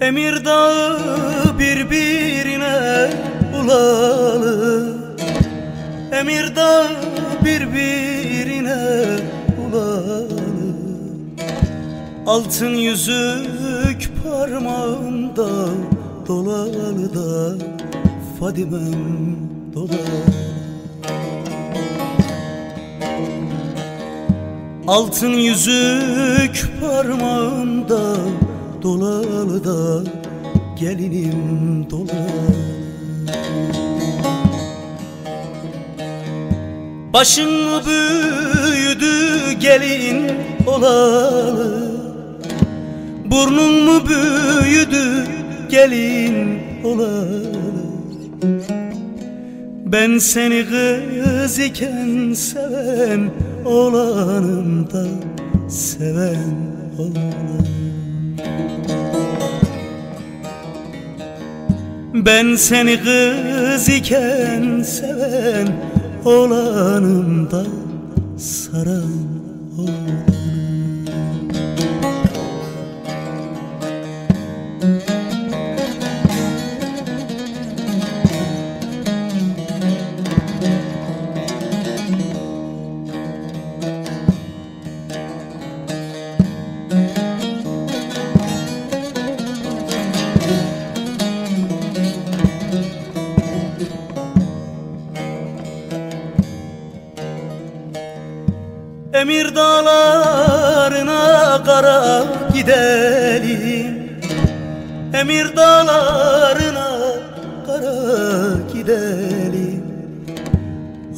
Emir dağı birbirine ulalı. Emir dağı birbirine ulalı. Altın yüzük parmağımda dolalı da Fadimem dolalı. Altın yüzük parmağımda dolalı da gelinim dolalı Başın mı büyüdü gelin olalı? Burnun mu büyüdü gelin olalı? Ben seni kız iken seven olanım da seven olanım Ben seni kız iken seven olanım da saran olanım Emir dağlarına kara gidelim. Emir dağlarına kara gidelim.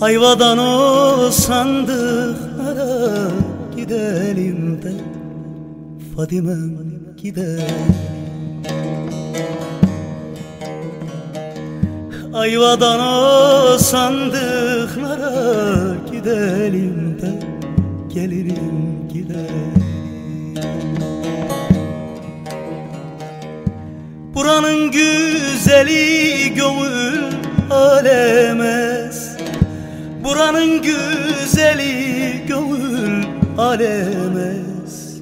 Ayvadan o sandıklara gidelim de Fadimem gidelim. Ayvadan o sandıklara gidelim de gelirim giderim Buranın güzeli gönül alemez. Buranın güzeli gönül alemez.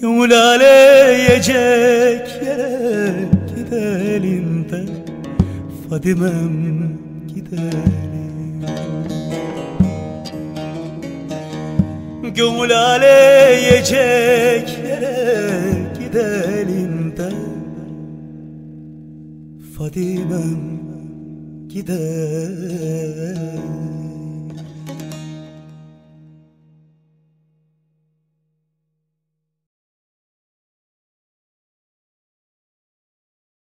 Gönül aleyecek yere gidelim de Fadimem gidelim Gönül aleyecek yere gidelim de. Fadimem gidelim